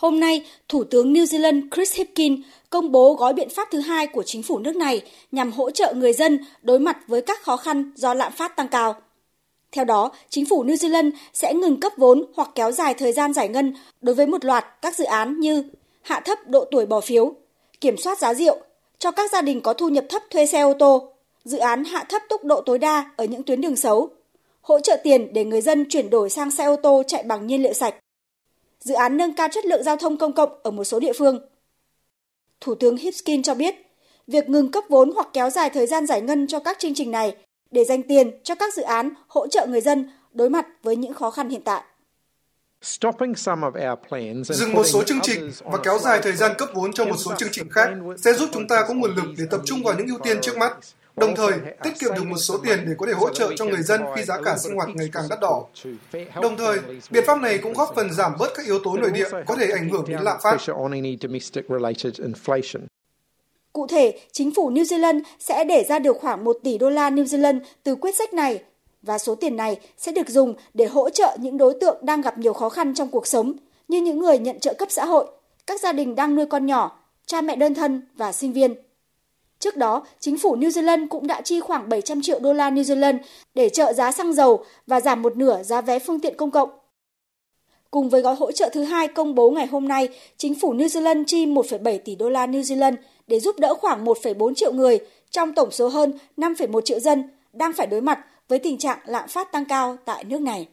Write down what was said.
Hôm nay, Thủ tướng New Zealand Chris Hipkins công bố gói biện pháp thứ hai của chính phủ nước này nhằm hỗ trợ người dân đối mặt với các khó khăn do lạm phát tăng cao. Theo đó, chính phủ New Zealand sẽ ngừng cấp vốn hoặc kéo dài thời gian giải ngân đối với một loạt các dự án như hạ thấp độ tuổi bỏ phiếu, kiểm soát giá rượu, cho các gia đình có thu nhập thấp thuê xe ô tô, dự án hạ thấp tốc độ tối đa ở những tuyến đường xấu, hỗ trợ tiền để người dân chuyển đổi sang xe ô tô chạy bằng nhiên liệu sạch, dự án nâng cao chất lượng giao thông công cộng ở một số địa phương. Thủ tướng Hipkins cho biết, việc ngừng cấp vốn hoặc kéo dài thời gian giải ngân cho các chương trình này để dành tiền cho các dự án hỗ trợ người dân đối mặt với những khó khăn hiện tại. Dừng một số chương trình và kéo dài thời gian cấp vốn cho một số chương trình khác sẽ giúp chúng ta có nguồn lực để tập trung vào những ưu tiên trước mắt, đồng thời tiết kiệm được một số tiền để có thể hỗ trợ cho người dân khi giá cả sinh hoạt ngày càng đắt đỏ. Đồng thời, biện pháp này cũng góp phần giảm bớt các yếu tố nội địa có thể ảnh hưởng đến lạm phát. Cụ thể, chính phủ New Zealand sẽ để ra được khoảng 1 tỷ đô la New Zealand từ quyết sách này và số tiền này sẽ được dùng để hỗ trợ những đối tượng đang gặp nhiều khó khăn trong cuộc sống như những người nhận trợ cấp xã hội, các gia đình đang nuôi con nhỏ, cha mẹ đơn thân và sinh viên. Trước đó, chính phủ New Zealand cũng đã chi khoảng 700 triệu đô la New Zealand để trợ giá xăng dầu và giảm một nửa giá vé phương tiện công cộng. Cùng với gói hỗ trợ thứ hai công bố ngày hôm nay, chính phủ New Zealand chi 1,7 tỷ đô la New Zealand để giúp đỡ khoảng 1,4 triệu người trong tổng số hơn 5,1 triệu dân đang phải đối mặt với tình trạng lạm phát tăng cao tại nước này.